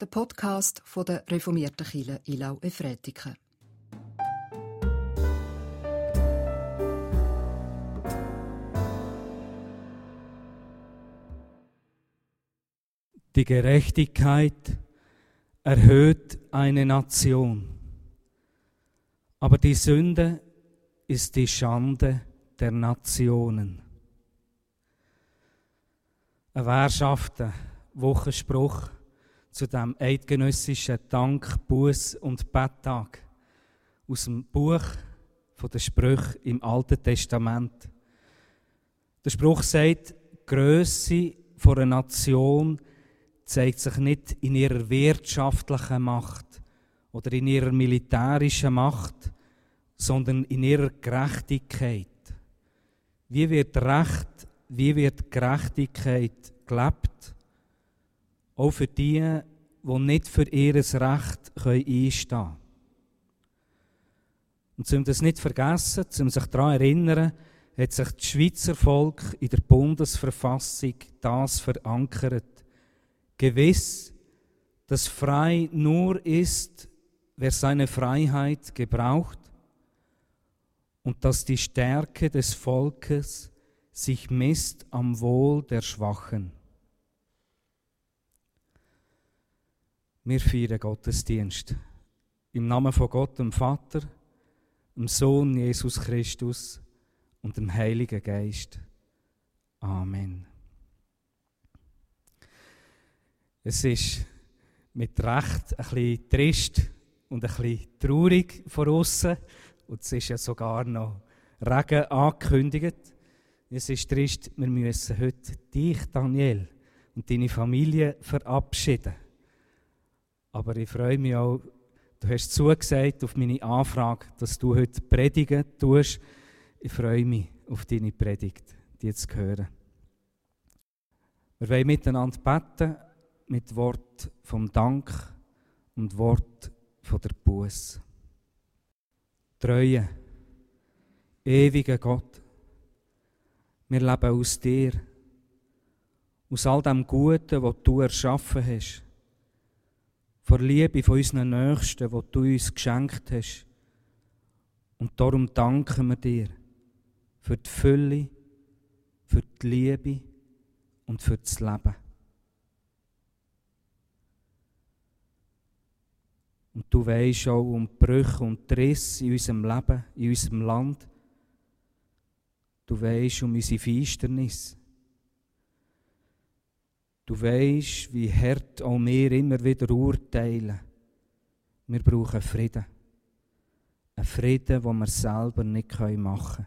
der Podcast von der reformierten Kirche Ilau Efretiken. Die Gerechtigkeit erhöht eine Nation, aber die Sünde ist die Schande der Nationen. Ein währschafter Wochenspruch zu dem eidgenössischen Dank, Buß und Betttag aus dem Buch der Sprüche im Alten Testament. Der Spruch sagt, die Größe einer Nation zeigt sich nicht in ihrer wirtschaftlichen Macht oder in ihrer militärischen Macht, sondern in ihrer Gerechtigkeit. Wie wird Recht, wie wird Gerechtigkeit gelebt? Auch für die, die nicht für ihr Recht einstehen können. Und um das nicht zu vergessen, um sich daran zu erinnern, hat sich das Schweizer Volk in der Bundesverfassung das verankert. Gewiss, dass frei nur ist, wer seine Freiheit gebraucht und dass die Stärke des Volkes sich misst am Wohl der Schwachen. Wir feiern Gottesdienst im Namen von Gott, dem Vater, dem Sohn Jesus Christus und dem Heiligen Geist. Amen. Es ist mit Recht ein bisschen trist und ein bisschen traurig von außen. Und es ist ja sogar noch Regen angekündigt. Es ist trist, wir müssen heute dich, Daniel, und deine Familie verabschieden. Aber ich freue mich auch, du hast zugesagt auf meine Anfrage, dass du heute predigen tust. Ich freue mich auf deine Predigt, die zu hören. Wir wollen miteinander beten mit Wort vom Dank und Wort von der Buß. Treue, ewiger Gott, wir leben aus dir, aus all dem Guten, was du erschaffen hast vor Liebe von unseren Nächsten, die du uns geschenkt hast. Und darum danken wir dir für die Fülle, für die Liebe und für das Leben. Und du weisst auch um Brüche und Risse in unserem Leben, in unserem Land. Du weisst um unsere Finsternis. Du weißt, wie hart auch wir immer wieder urteilen. Wir brauchen Frieden. Ein Frieden, den wir selber nicht machen können.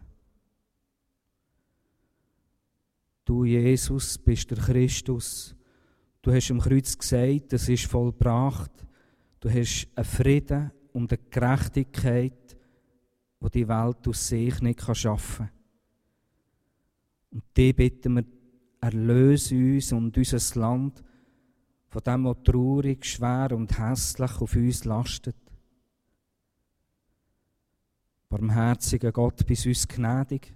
Du, Jesus, bist der Christus. Du hast am Kreuz gesagt, es ist vollbracht. Du hast einen Frieden und eine Gerechtigkeit, die die Welt aus sich nicht schaffen kann. Und die bitten wir erlöse uns und unser Land von dem, was traurig, schwer und hässlich auf uns lastet. Barmherziger Gott, bist uns gnädig.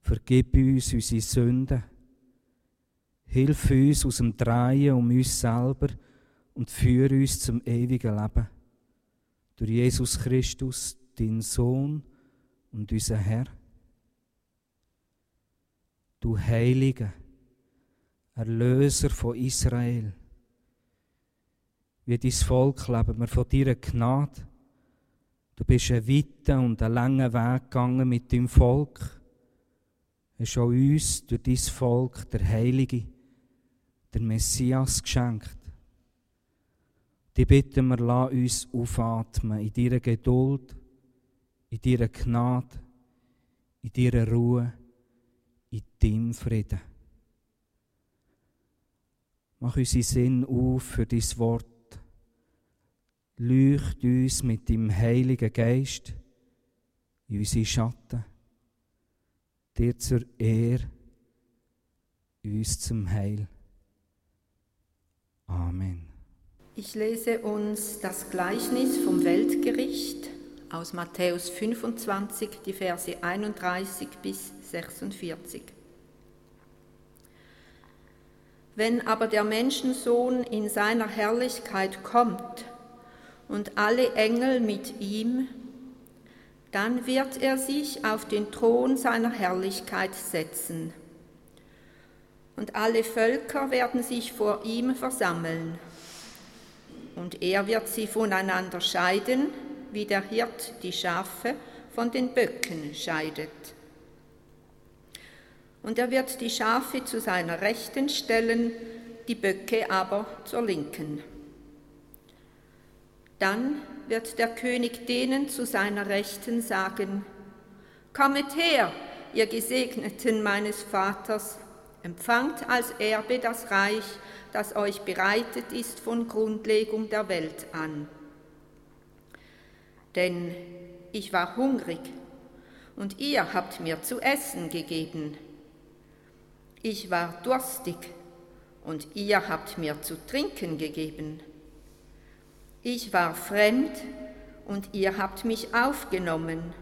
Vergib uns unsere Sünden. Hilf uns aus dem Drehen um uns selber und führe uns zum ewigen Leben. Durch Jesus Christus, dein Sohn und unser Herr du Heiliger, Erlöser von Israel. Wie dein Volk leben wir von deiner Gnade. Du bist einen weiten und einen langen Weg gegangen mit deinem Volk. Hast auch uns durch dein Volk der Heilige, der Messias geschenkt. Die bitten wir, lass uns aufatmen in deiner Geduld, in deiner Gnade, in deiner Ruhe in deinem Frieden. Mach unseren Sinn auf für dein Wort. Leucht uns mit dem Heiligen Geist in unsere Schatten. Dir zur Ehre, uns zum Heil. Amen. Ich lese uns das Gleichnis vom Weltgericht aus Matthäus 25, die Verse 31 bis 46. Wenn aber der Menschensohn in seiner Herrlichkeit kommt und alle Engel mit ihm, dann wird er sich auf den Thron seiner Herrlichkeit setzen. Und alle Völker werden sich vor ihm versammeln. Und er wird sie voneinander scheiden, wie der Hirt die Schafe von den Böcken scheidet. Und er wird die Schafe zu seiner Rechten stellen, die Böcke aber zur Linken. Dann wird der König denen zu seiner Rechten sagen, Kommet her, ihr Gesegneten meines Vaters, empfangt als Erbe das Reich, das euch bereitet ist von Grundlegung der Welt an. Denn ich war hungrig und ihr habt mir zu essen gegeben. Ich war durstig und ihr habt mir zu trinken gegeben. Ich war fremd und ihr habt mich aufgenommen.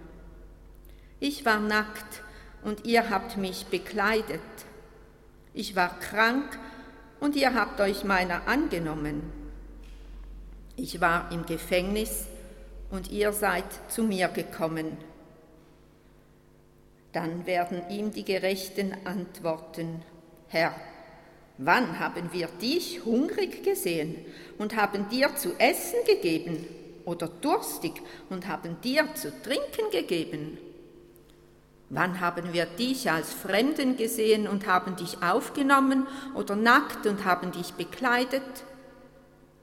Ich war nackt und ihr habt mich bekleidet. Ich war krank und ihr habt euch meiner angenommen. Ich war im Gefängnis und ihr seid zu mir gekommen. Dann werden ihm die Gerechten antworten, Herr, Wann haben wir dich hungrig gesehen und haben dir zu essen gegeben oder durstig und haben dir zu trinken gegeben? Wann haben wir dich als Fremden gesehen und haben dich aufgenommen oder nackt und haben dich bekleidet?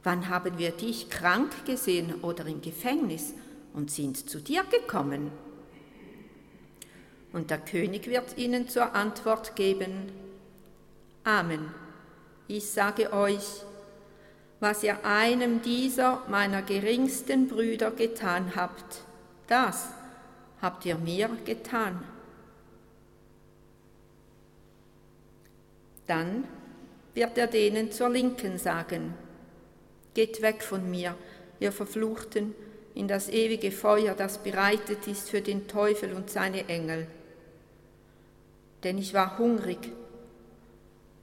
Wann haben wir dich krank gesehen oder im Gefängnis und sind zu dir gekommen? Und der König wird ihnen zur Antwort geben, Amen. Ich sage euch, was ihr einem dieser meiner geringsten Brüder getan habt, das habt ihr mir getan. Dann wird er denen zur Linken sagen, Geht weg von mir, ihr Verfluchten, in das ewige Feuer, das bereitet ist für den Teufel und seine Engel. Denn ich war hungrig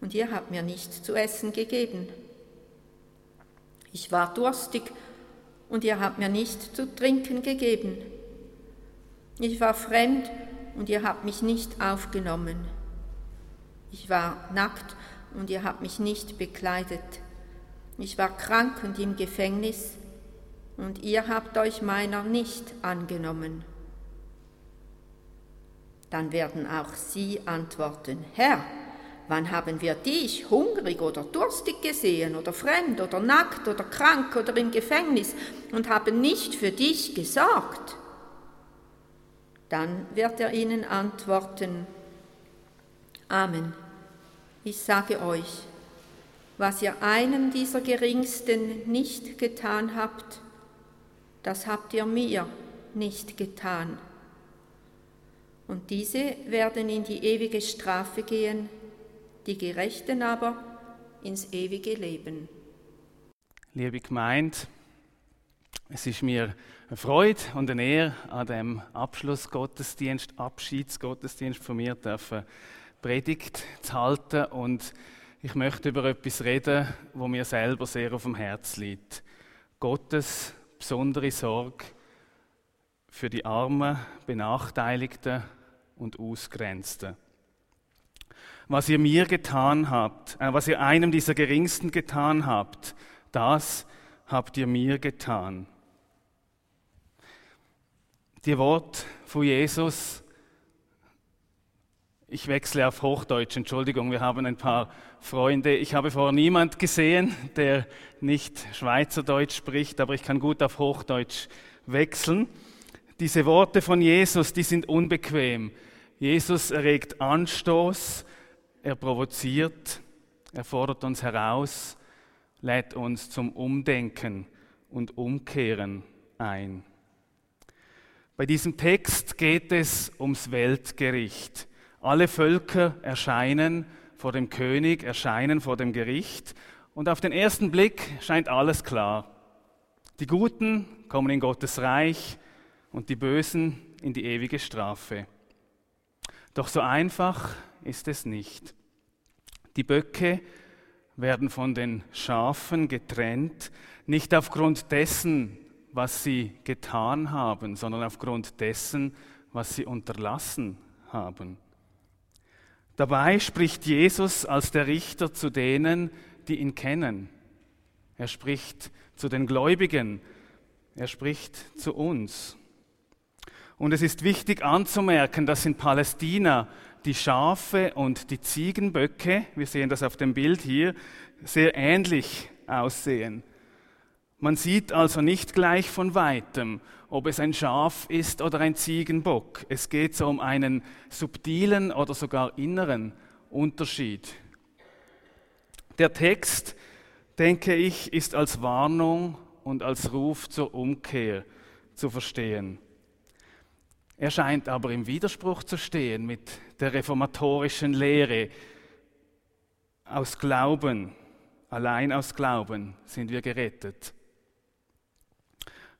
und ihr habt mir nichts zu essen gegeben. Ich war durstig und ihr habt mir nichts zu trinken gegeben. Ich war fremd und ihr habt mich nicht aufgenommen. Ich war nackt und ihr habt mich nicht bekleidet. Ich war krank und im Gefängnis und ihr habt euch meiner nicht angenommen. Dann werden auch sie antworten, Herr, Wann haben wir dich hungrig oder durstig gesehen oder fremd oder nackt oder krank oder im Gefängnis und haben nicht für dich gesorgt? Dann wird er ihnen antworten, Amen. Ich sage euch, was ihr einem dieser Geringsten nicht getan habt, das habt ihr mir nicht getan. Und diese werden in die ewige Strafe gehen, die Gerechten aber ins ewige Leben. Liebe Gemeinde, es ist mir eine Freude und eine Ehre, an dem Abschlussgottesdienst, Abschiedsgottesdienst von mir dürfen Predigt zu halten und ich möchte über etwas reden, wo mir selber sehr auf dem Herz liegt. Gottes besondere Sorge für die Armen, Benachteiligten und Ausgrenzten was ihr mir getan habt, äh, was ihr einem dieser Geringsten getan habt, das habt ihr mir getan. Die Wort von Jesus, ich wechsle auf Hochdeutsch, Entschuldigung, wir haben ein paar Freunde. Ich habe vorher niemand gesehen, der nicht Schweizerdeutsch spricht, aber ich kann gut auf Hochdeutsch wechseln. Diese Worte von Jesus, die sind unbequem. Jesus erregt Anstoß, er provoziert, er fordert uns heraus, lädt uns zum Umdenken und Umkehren ein. Bei diesem Text geht es ums Weltgericht. Alle Völker erscheinen vor dem König, erscheinen vor dem Gericht und auf den ersten Blick scheint alles klar. Die Guten kommen in Gottes Reich und die Bösen in die ewige Strafe. Doch so einfach ist es nicht. Die Böcke werden von den Schafen getrennt, nicht aufgrund dessen, was sie getan haben, sondern aufgrund dessen, was sie unterlassen haben. Dabei spricht Jesus als der Richter zu denen, die ihn kennen. Er spricht zu den Gläubigen, er spricht zu uns. Und es ist wichtig anzumerken, dass in Palästina die Schafe und die Ziegenböcke, wir sehen das auf dem Bild hier, sehr ähnlich aussehen. Man sieht also nicht gleich von weitem, ob es ein Schaf ist oder ein Ziegenbock. Es geht so um einen subtilen oder sogar inneren Unterschied. Der Text, denke ich, ist als Warnung und als Ruf zur Umkehr zu verstehen. Er scheint aber im Widerspruch zu stehen mit der reformatorischen Lehre. Aus Glauben, allein aus Glauben sind wir gerettet.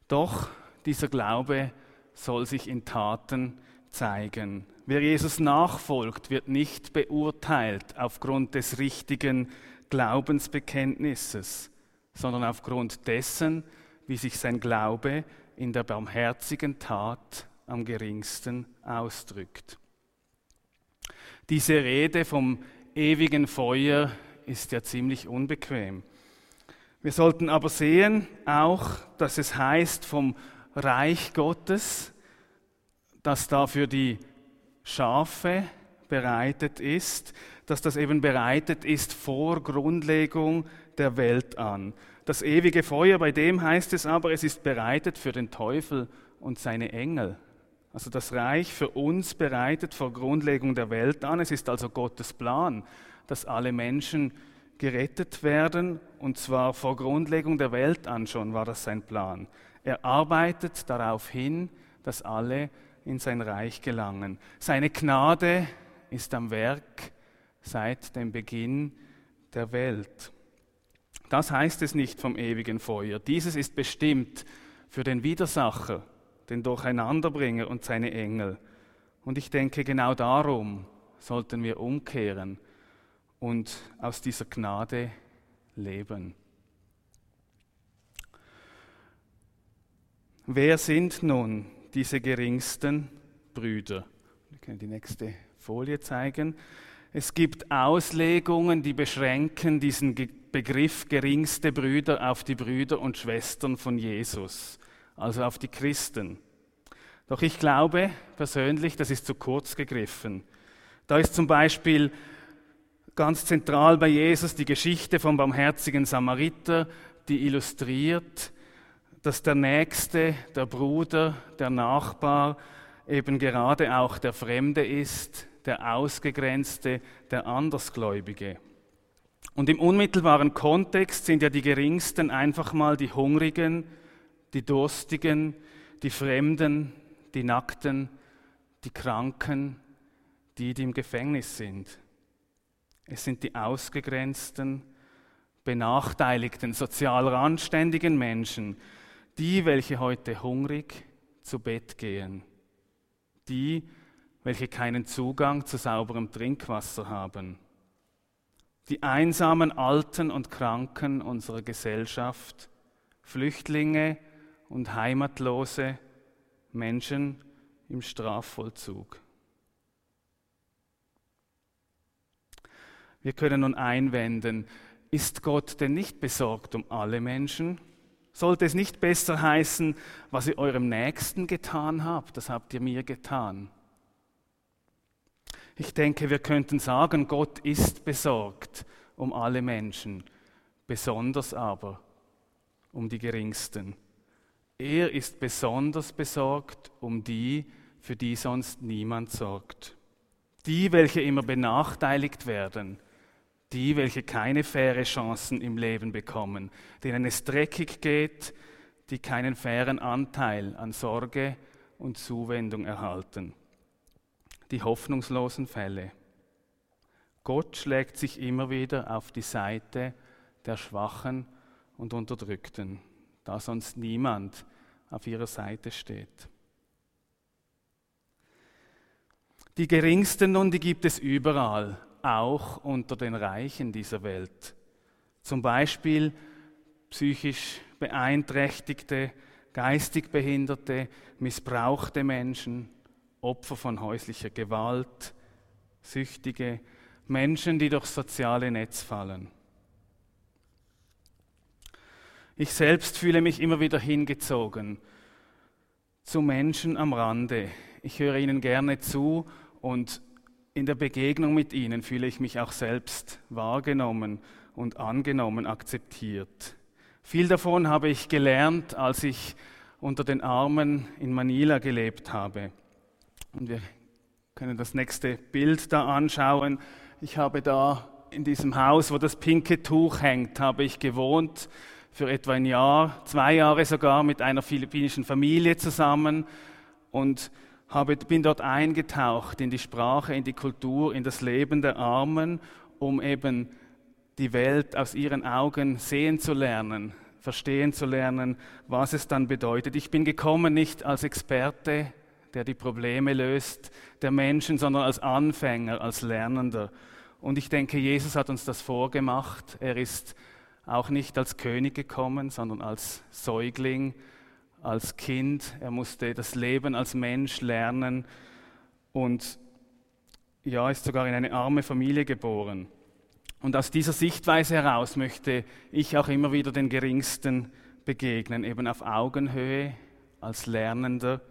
Doch dieser Glaube soll sich in Taten zeigen. Wer Jesus nachfolgt, wird nicht beurteilt aufgrund des richtigen Glaubensbekenntnisses, sondern aufgrund dessen, wie sich sein Glaube in der barmherzigen Tat am geringsten ausdrückt. Diese Rede vom ewigen Feuer ist ja ziemlich unbequem. Wir sollten aber sehen auch, dass es heißt vom Reich Gottes, das da für die Schafe bereitet ist, dass das eben bereitet ist vor Grundlegung der Welt an. Das ewige Feuer, bei dem heißt es aber, es ist bereitet für den Teufel und seine Engel. Also das Reich für uns bereitet vor Grundlegung der Welt an. Es ist also Gottes Plan, dass alle Menschen gerettet werden, und zwar vor Grundlegung der Welt an schon war das sein Plan. Er arbeitet darauf hin, dass alle in sein Reich gelangen. Seine Gnade ist am Werk seit dem Beginn der Welt. Das heißt es nicht vom ewigen Feuer. Dieses ist bestimmt für den Widersacher, den Durcheinanderbringer und seine Engel. Und ich denke, genau darum sollten wir umkehren und aus dieser Gnade leben. Wer sind nun diese geringsten Brüder? Wir können die nächste Folie zeigen. Es gibt Auslegungen, die beschränken diesen Begriff geringste Brüder auf die Brüder und Schwestern von Jesus, also auf die Christen. Doch ich glaube persönlich, das ist zu kurz gegriffen. Da ist zum Beispiel ganz zentral bei Jesus die Geschichte vom barmherzigen Samariter, die illustriert, dass der Nächste, der Bruder, der Nachbar eben gerade auch der Fremde ist, der Ausgegrenzte, der Andersgläubige. Und im unmittelbaren Kontext sind ja die Geringsten einfach mal die Hungrigen, die Durstigen, die Fremden, die Nackten, die Kranken, die, die im Gefängnis sind. Es sind die ausgegrenzten, benachteiligten, sozial randständigen Menschen, die, welche heute hungrig zu Bett gehen, die, welche keinen Zugang zu sauberem Trinkwasser haben, die einsamen Alten und Kranken unserer Gesellschaft, Flüchtlinge und heimatlose Menschen im Strafvollzug. Wir können nun einwenden, ist Gott denn nicht besorgt um alle Menschen? Sollte es nicht besser heißen, was ihr eurem Nächsten getan habt, das habt ihr mir getan? Ich denke, wir könnten sagen, Gott ist besorgt um alle Menschen, besonders aber um die Geringsten. Er ist besonders besorgt um die, für die sonst niemand sorgt. Die, welche immer benachteiligt werden, die, welche keine faire Chancen im Leben bekommen, denen es dreckig geht, die keinen fairen Anteil an Sorge und Zuwendung erhalten. Die hoffnungslosen Fälle. Gott schlägt sich immer wieder auf die Seite der Schwachen und Unterdrückten, da sonst niemand auf ihrer Seite steht. Die Geringsten nun, die gibt es überall, auch unter den Reichen dieser Welt. Zum Beispiel psychisch beeinträchtigte, geistig behinderte, missbrauchte Menschen, Opfer von häuslicher Gewalt, Süchtige, Menschen, die durch soziale Netz fallen. Ich selbst fühle mich immer wieder hingezogen zu Menschen am Rande. Ich höre ihnen gerne zu und in der Begegnung mit ihnen fühle ich mich auch selbst wahrgenommen und angenommen, akzeptiert. Viel davon habe ich gelernt, als ich unter den Armen in Manila gelebt habe. Und wir können das nächste Bild da anschauen. Ich habe da in diesem Haus, wo das pinke Tuch hängt, habe ich gewohnt für etwa ein Jahr, zwei Jahre sogar mit einer philippinischen Familie zusammen und habe, bin dort eingetaucht in die Sprache, in die Kultur, in das Leben der Armen, um eben die Welt aus ihren Augen sehen zu lernen, verstehen zu lernen, was es dann bedeutet. Ich bin gekommen nicht als Experte, der die Probleme löst der Menschen, sondern als Anfänger, als Lernender. Und ich denke, Jesus hat uns das vorgemacht. Er ist auch nicht als König gekommen, sondern als Säugling, als Kind. Er musste das Leben als Mensch lernen und ja, ist sogar in eine arme Familie geboren. Und aus dieser Sichtweise heraus möchte ich auch immer wieder den Geringsten begegnen, eben auf Augenhöhe, als Lernender,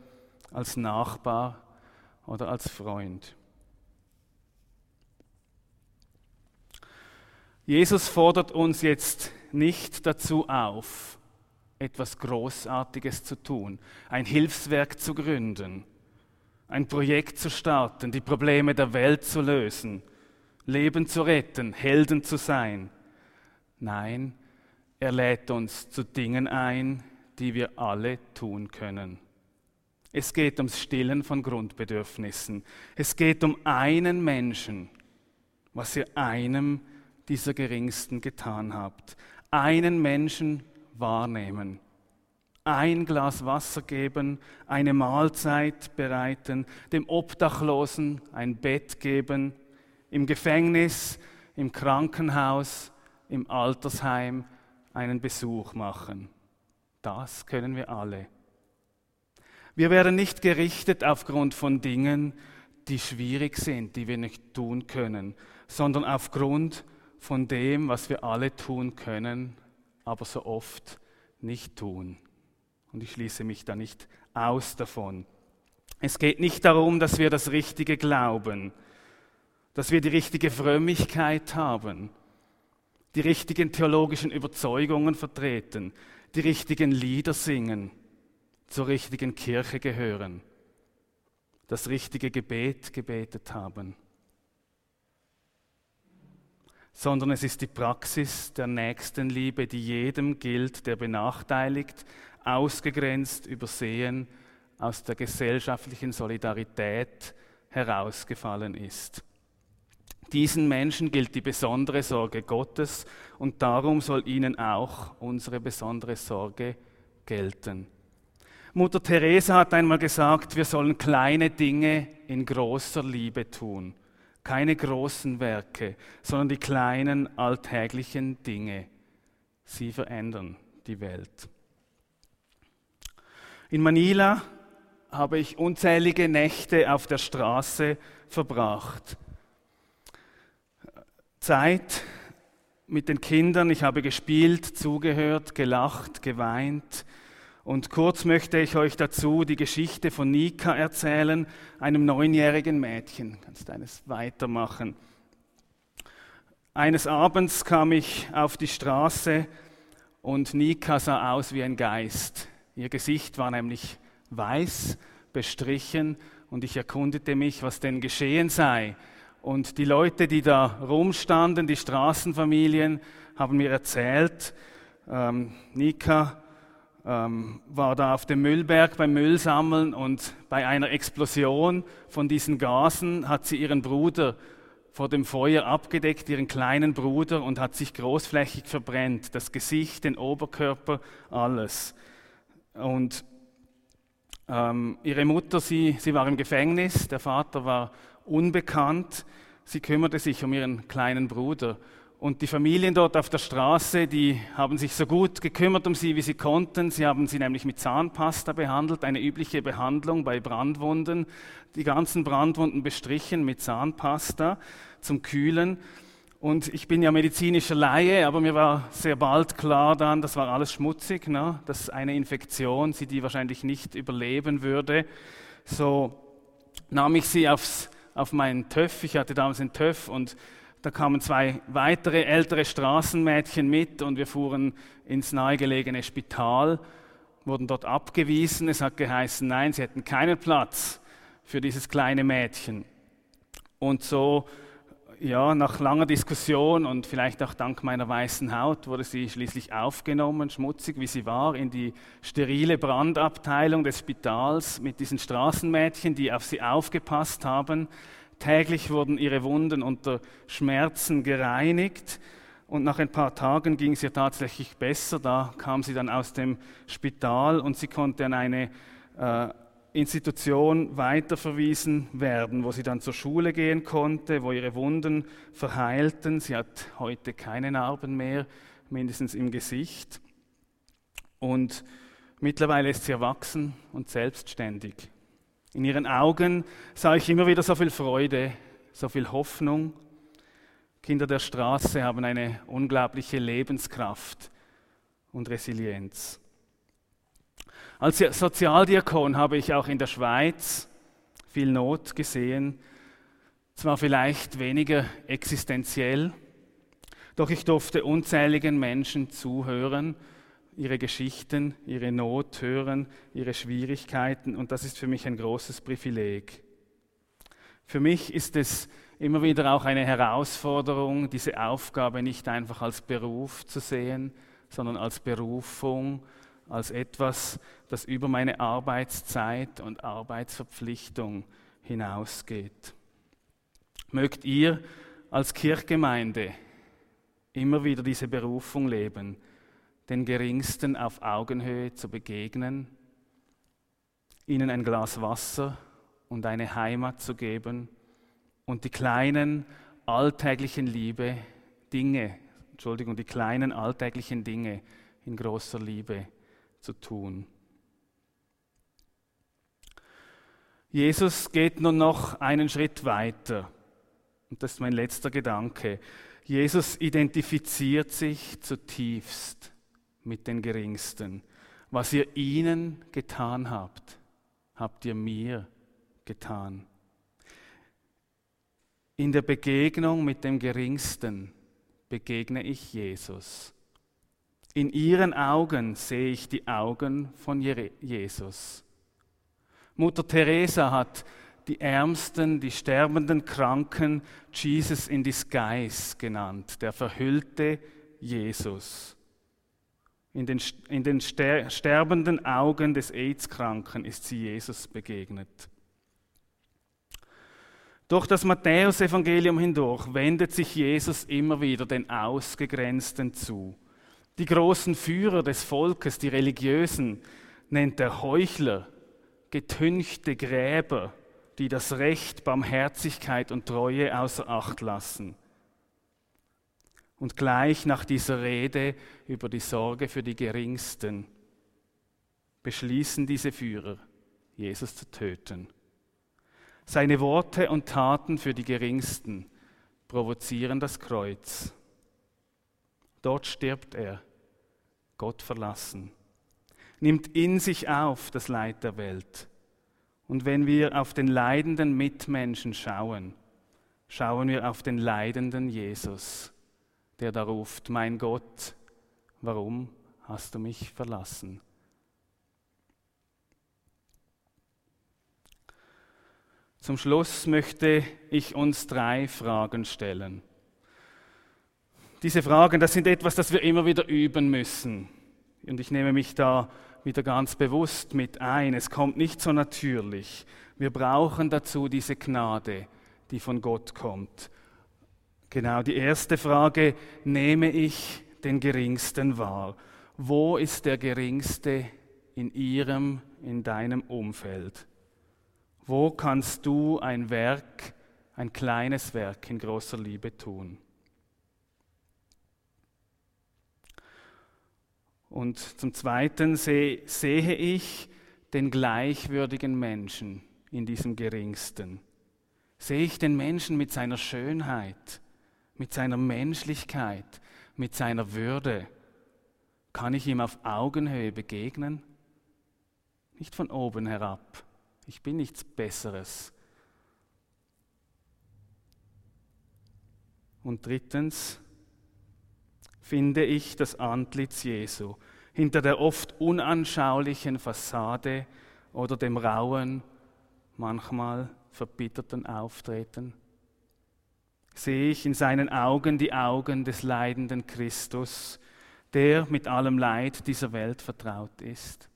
als Nachbar oder als Freund. Jesus fordert uns jetzt nicht dazu auf, etwas Großartiges zu tun, ein Hilfswerk zu gründen, ein Projekt zu starten, die Probleme der Welt zu lösen, Leben zu retten, Helden zu sein. Nein, er lädt uns zu Dingen ein, die wir alle tun können. Es geht ums Stillen von Grundbedürfnissen. Es geht um einen Menschen, was ihr einem dieser Geringsten getan habt. Einen Menschen wahrnehmen, ein Glas Wasser geben, eine Mahlzeit bereiten, dem Obdachlosen ein Bett geben, im Gefängnis, im Krankenhaus, im Altersheim einen Besuch machen. Das können wir alle. Wir werden nicht gerichtet aufgrund von Dingen, die schwierig sind, die wir nicht tun können, sondern aufgrund von dem, was wir alle tun können, aber so oft nicht tun. Und ich schließe mich da nicht aus davon. Es geht nicht darum, dass wir das Richtige glauben, dass wir die richtige Frömmigkeit haben, die richtigen theologischen Überzeugungen vertreten, die richtigen Lieder singen, zur richtigen Kirche gehören, das richtige Gebet gebetet haben sondern es ist die Praxis der Nächstenliebe, die jedem gilt, der benachteiligt, ausgegrenzt, übersehen, aus der gesellschaftlichen Solidarität herausgefallen ist. Diesen Menschen gilt die besondere Sorge Gottes und darum soll ihnen auch unsere besondere Sorge gelten. Mutter Teresa hat einmal gesagt, wir sollen kleine Dinge in großer Liebe tun keine großen Werke, sondern die kleinen alltäglichen Dinge. Sie verändern die Welt. In Manila habe ich unzählige Nächte auf der Straße verbracht. Zeit mit den Kindern, ich habe gespielt, zugehört, gelacht, geweint, und kurz möchte ich euch dazu die Geschichte von Nika erzählen, einem neunjährigen Mädchen. Kannst du eines weitermachen? Eines Abends kam ich auf die Straße und Nika sah aus wie ein Geist. Ihr Gesicht war nämlich weiß, bestrichen und ich erkundete mich, was denn geschehen sei. Und die Leute, die da rumstanden, die Straßenfamilien, haben mir erzählt, ähm, Nika ähm, war da auf dem Müllberg beim Müll sammeln und bei einer Explosion von diesen Gasen hat sie ihren Bruder vor dem Feuer abgedeckt, ihren kleinen Bruder, und hat sich großflächig verbrennt. Das Gesicht, den Oberkörper, alles. Und ähm, ihre Mutter, sie, sie war im Gefängnis, der Vater war unbekannt. Sie kümmerte sich um ihren kleinen Bruder. Und die Familien dort auf der Straße, die haben sich so gut gekümmert um sie, wie sie konnten. Sie haben sie nämlich mit Zahnpasta behandelt, eine übliche Behandlung bei Brandwunden. Die ganzen Brandwunden bestrichen mit Zahnpasta zum Kühlen. Und ich bin ja medizinischer Laie, aber mir war sehr bald klar dann, das war alles schmutzig, ne? dass eine Infektion sie die wahrscheinlich nicht überleben würde. So nahm ich sie aufs, auf meinen Töff. Ich hatte damals einen Töff und da kamen zwei weitere ältere Straßenmädchen mit und wir fuhren ins nahegelegene Spital, wurden dort abgewiesen. Es hat geheißen, nein, sie hätten keinen Platz für dieses kleine Mädchen. Und so, ja, nach langer Diskussion und vielleicht auch dank meiner weißen Haut wurde sie schließlich aufgenommen, schmutzig wie sie war, in die sterile Brandabteilung des Spitals mit diesen Straßenmädchen, die auf sie aufgepasst haben. Täglich wurden ihre Wunden unter Schmerzen gereinigt und nach ein paar Tagen ging es ihr tatsächlich besser. Da kam sie dann aus dem Spital und sie konnte an eine äh, Institution weiterverwiesen werden, wo sie dann zur Schule gehen konnte, wo ihre Wunden verheilten. Sie hat heute keine Narben mehr, mindestens im Gesicht. Und mittlerweile ist sie erwachsen und selbstständig. In ihren Augen sah ich immer wieder so viel Freude, so viel Hoffnung. Kinder der Straße haben eine unglaubliche Lebenskraft und Resilienz. Als Sozialdiakon habe ich auch in der Schweiz viel Not gesehen, zwar vielleicht weniger existenziell, doch ich durfte unzähligen Menschen zuhören ihre Geschichten, ihre Not hören, ihre Schwierigkeiten und das ist für mich ein großes Privileg. Für mich ist es immer wieder auch eine Herausforderung, diese Aufgabe nicht einfach als Beruf zu sehen, sondern als Berufung, als etwas, das über meine Arbeitszeit und Arbeitsverpflichtung hinausgeht. Mögt ihr als Kirchgemeinde immer wieder diese Berufung leben, den Geringsten auf Augenhöhe zu begegnen, ihnen ein Glas Wasser und eine Heimat zu geben und die kleinen alltäglichen Liebe, Dinge, Entschuldigung, die kleinen alltäglichen Dinge in großer Liebe zu tun. Jesus geht nun noch einen Schritt weiter. Und das ist mein letzter Gedanke. Jesus identifiziert sich zutiefst mit den Geringsten. Was ihr ihnen getan habt, habt ihr mir getan. In der Begegnung mit dem Geringsten begegne ich Jesus. In ihren Augen sehe ich die Augen von Jesus. Mutter Teresa hat die Ärmsten, die sterbenden Kranken Jesus in disguise genannt, der verhüllte Jesus. In den, in den sterbenden Augen des AIDS-Kranken ist sie Jesus begegnet. Durch das Matthäusevangelium hindurch wendet sich Jesus immer wieder den Ausgegrenzten zu. Die großen Führer des Volkes, die Religiösen, nennt er Heuchler, getünchte Gräber, die das Recht, Barmherzigkeit und Treue außer Acht lassen. Und gleich nach dieser Rede über die Sorge für die Geringsten beschließen diese Führer, Jesus zu töten. Seine Worte und Taten für die Geringsten provozieren das Kreuz. Dort stirbt er, Gott verlassen, nimmt in sich auf das Leid der Welt. Und wenn wir auf den leidenden Mitmenschen schauen, schauen wir auf den leidenden Jesus der da ruft, mein Gott, warum hast du mich verlassen? Zum Schluss möchte ich uns drei Fragen stellen. Diese Fragen, das sind etwas, das wir immer wieder üben müssen. Und ich nehme mich da wieder ganz bewusst mit ein. Es kommt nicht so natürlich. Wir brauchen dazu diese Gnade, die von Gott kommt. Genau, die erste Frage, nehme ich den Geringsten wahr? Wo ist der Geringste in ihrem, in deinem Umfeld? Wo kannst du ein Werk, ein kleines Werk in großer Liebe tun? Und zum Zweiten sehe, sehe ich den gleichwürdigen Menschen in diesem Geringsten. Sehe ich den Menschen mit seiner Schönheit, mit seiner Menschlichkeit, mit seiner Würde. Kann ich ihm auf Augenhöhe begegnen? Nicht von oben herab. Ich bin nichts Besseres. Und drittens finde ich das Antlitz Jesu hinter der oft unanschaulichen Fassade oder dem rauen, manchmal verbitterten Auftreten. Sehe ich in seinen Augen die Augen des leidenden Christus, der mit allem Leid dieser Welt vertraut ist.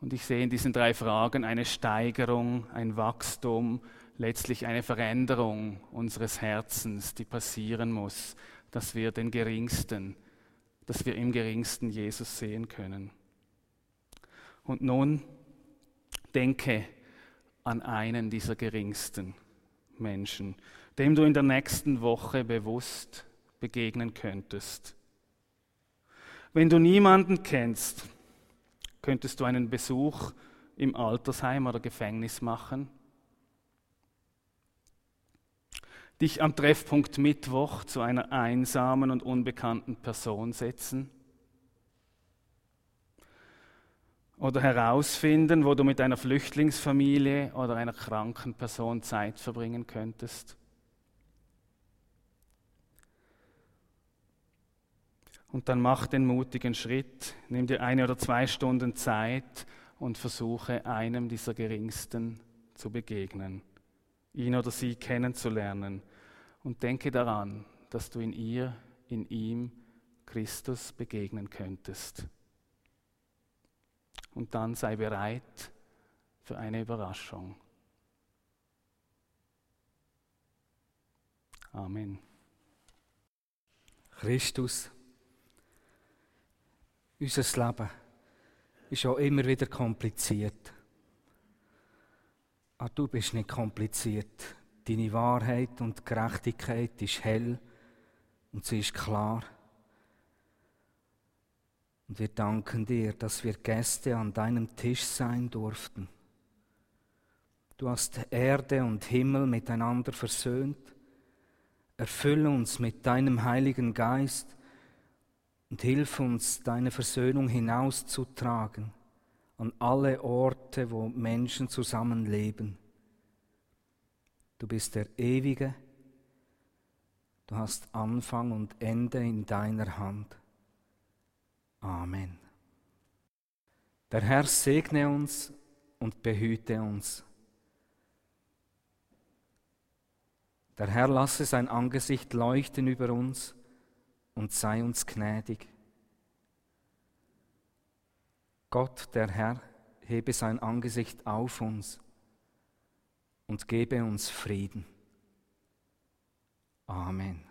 Und ich sehe in diesen drei Fragen eine Steigerung, ein Wachstum, letztlich eine Veränderung unseres Herzens, die passieren muss, dass wir den Geringsten, dass wir im Geringsten Jesus sehen können. Und nun denke an einen dieser geringsten Menschen, dem du in der nächsten Woche bewusst begegnen könntest. Wenn du niemanden kennst, könntest du einen Besuch im Altersheim oder Gefängnis machen dich am Treffpunkt Mittwoch zu einer einsamen und unbekannten Person setzen? Oder herausfinden, wo du mit einer Flüchtlingsfamilie oder einer kranken Person Zeit verbringen könntest? Und dann mach den mutigen Schritt, nimm dir eine oder zwei Stunden Zeit und versuche einem dieser Geringsten zu begegnen ihn oder sie kennenzulernen. Und denke daran, dass du in ihr, in ihm Christus begegnen könntest. Und dann sei bereit für eine Überraschung. Amen. Christus, unser Leben ist auch immer wieder kompliziert. Ah, du bist nicht kompliziert. Deine Wahrheit und Gerechtigkeit ist hell und sie ist klar. Und wir danken dir, dass wir Gäste an deinem Tisch sein durften. Du hast Erde und Himmel miteinander versöhnt. Erfülle uns mit deinem Heiligen Geist und hilf uns, deine Versöhnung hinauszutragen an alle Orte, wo Menschen zusammenleben. Du bist der Ewige, du hast Anfang und Ende in deiner Hand. Amen. Der Herr segne uns und behüte uns. Der Herr lasse sein Angesicht leuchten über uns und sei uns gnädig. Gott, der Herr, hebe sein Angesicht auf uns und gebe uns Frieden. Amen.